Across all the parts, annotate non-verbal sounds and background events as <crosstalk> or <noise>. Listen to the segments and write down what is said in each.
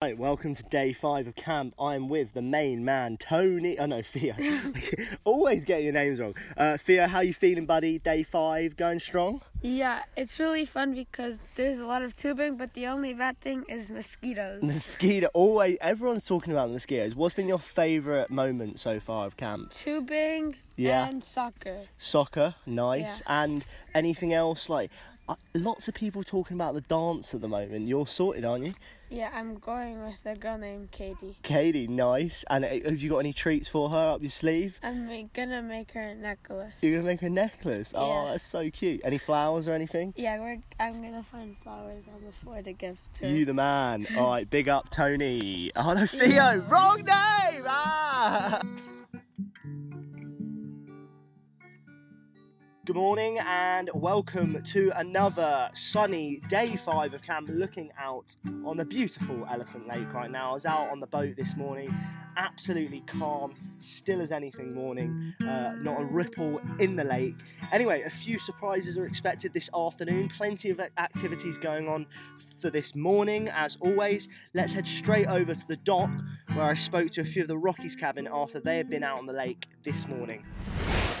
Right, welcome to day five of camp. I am with the main man, Tony. Oh no, <laughs> Theo. <laughs> Always getting your names wrong. Uh, Theo, how you feeling, buddy? Day five, going strong? Yeah, it's really fun because there's a lot of tubing, but the only bad thing is mosquitoes. Mosquito. Always. Everyone's talking about mosquitoes. What's been your favourite moment so far of camp? Tubing Yeah. and soccer. Soccer, nice. And anything else? Like, lots of people talking about the dance at the moment. You're sorted, aren't you? Yeah, I'm going with a girl named Katie. Katie, nice. And uh, have you got any treats for her up your sleeve? I'm gonna make her a necklace. You're gonna make her a necklace. Oh, that's so cute. Any flowers or anything? Yeah, we're, I'm gonna find flowers on the floor to give to. You the man. <laughs> All right, big up Tony. Oh no, Theo, wrong name. Ah. <laughs> Good morning and welcome to another sunny day five of camp. Looking out on the beautiful Elephant Lake right now. I was out on the boat this morning, absolutely calm, still as anything morning. Uh, not a ripple in the lake. Anyway, a few surprises are expected this afternoon. Plenty of activities going on for this morning, as always. Let's head straight over to the dock where I spoke to a few of the Rockies cabin after they had been out on the lake this morning.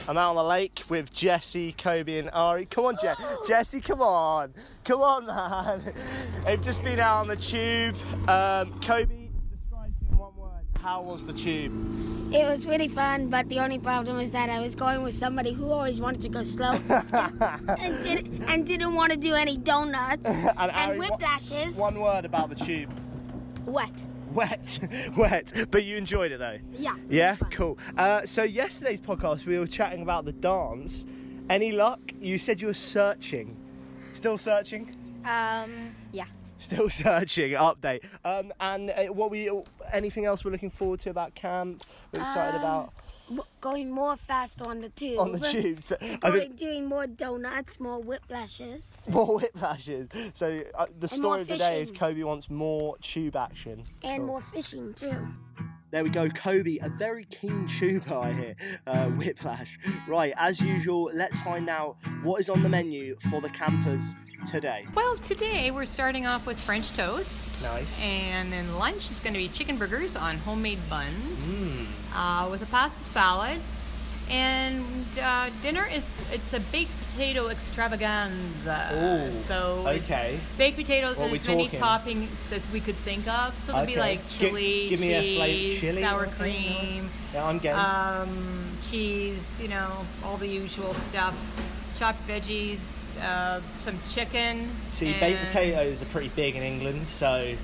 I'm out on the lake with Jesse, Kobe, and Ari. Come on, Je- <gasps> Jesse, come on. Come on, man. They've just been out on the tube. Um, Kobe, describe in one word. How was the tube? It was really fun, but the only problem was that I was going with somebody who always wanted to go slow <laughs> and, did, and didn't want to do any donuts <laughs> And, and Ari, whiplashes. one word about the tube. Wet. Wet, <laughs> wet, but you enjoyed it though. Yeah. Yeah, cool. Uh, so yesterday's podcast, we were chatting about the dance. Any luck? You said you were searching. Still searching? Um, yeah. Still <laughs> searching. Update. Um, and uh, what we? Anything else we're looking forward to about camp? We're excited Um, about going more fast on the tube. on the <laughs> tubes. <laughs> I Going, think doing more donuts, more whiplashes. <laughs> more whiplashes. So uh, the And story of the day is. Kobe wants more tube action. And Cool. more fishing too. There we go, Kobe, a very keen tuber, I hear. Uh, whiplash. Right, as usual, let's find out what is on the menu for the campers today. Well, today we're starting off with French toast. Nice. And then lunch is going to be chicken burgers on homemade buns Mm. uh, with a pasta salad. And uh, dinner is it's a baked potato extravaganza. Ooh, so okay. baked potatoes and as many toppings as we could think of. So there'll be like chili, give me a cheese, Chili, sour cream, nice. Yeah, I'm game. um, cheese, you know, all the usual stuff, chopped veggies, uh, some chicken. See, baked potatoes are pretty big in England, so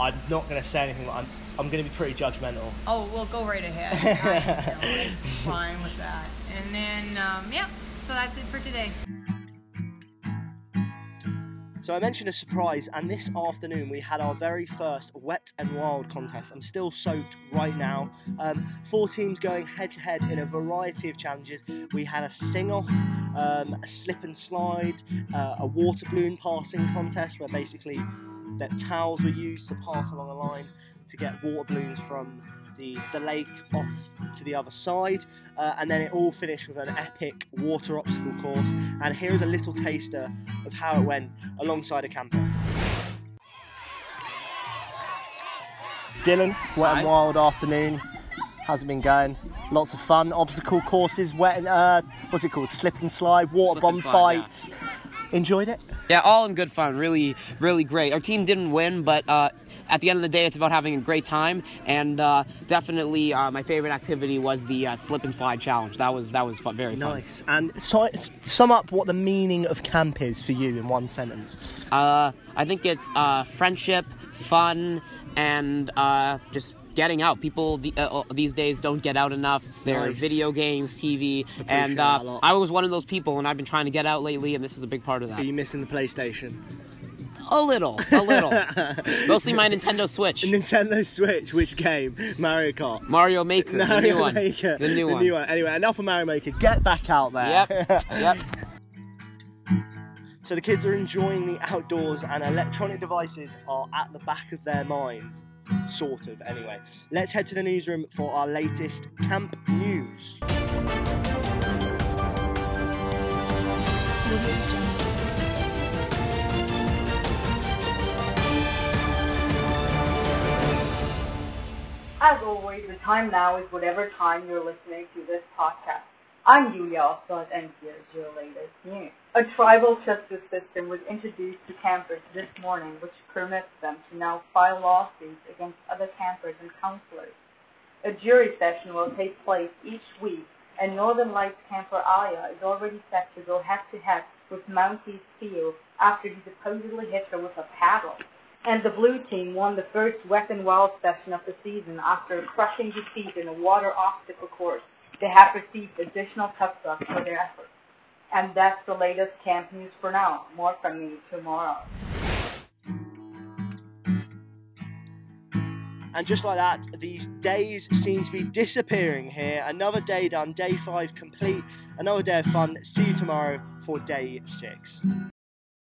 I'm not going to say anything. I'm, I'm going to be pretty judgmental. Oh, well, go right ahead. <laughs> I, am fine with that. And then, um, yeah, so that's it for today. So I mentioned a surprise, and this afternoon we had our very first Wet and Wild contest. I'm still soaked right now. Um, four teams going head to head in a variety of challenges. We had a sing off, um, a slip and slide, uh, a water balloon passing contest where basically that towels were used to pass along a line to get water balloons from the, the lake off to the other side. Uh, and then it all finished with an epic water obstacle course. And here is a little taster of how it went alongside a camper. Dylan, wet and wild afternoon. How's it been going? Lots of fun, obstacle courses, wet and uh, what's it called? Slip and slide, water Slip bomb and slide, yeah. Enjoyed it? Yeah, all in good fun. Really, really great. Our team didn't win, but uh, at the end of the day, it's about having a great time. And uh, definitely, uh, my favorite activity was the uh, slip and slide challenge. That was that was fun, very fun. Nice. And so, sum up what the meaning of camp is for you in one sentence. Uh, I think it's uh, friendship, fun, and uh, just getting out. People the, uh, uh, these days don't get out enough. There are Nice. video games, TV, and uh. I was one of those people, and I've been trying to get out lately, and this is a big part of that. Are you missing the PlayStation? A little, a little. <laughs> Mostly my Nintendo Switch. Nintendo Switch, which game? Mario Kart. Mario Maker, Mario the new one. Maker. The new one. Anyway, enough of Mario Maker. Get back out there. Yep, yep. <laughs> So the kids are enjoying the outdoors and electronic devices are at the back of their minds. Sort of, anyway. Let's head to the newsroom for our latest camp news. As always, the time now is whatever time you're listening to this podcast. I'm Julia Oswald, and here's your latest news. A tribal justice system was introduced to campers this morning, which permits them to now file lawsuits against other campers and counselors. A jury session will take place each week, and Northern Lights camper Aya is already set to go head to head with Mountie Steele after he supposedly hit her with a paddle. And the blue team won the first Wet n Wild session of the season after a crushing defeat in a water obstacle course. They have received additional tuck bucks for their efforts. And that's the latest camp news for now. More from me tomorrow. And just like that, these days seem to be disappearing here. Another day done, day five complete. Another day of fun. See you tomorrow for day six.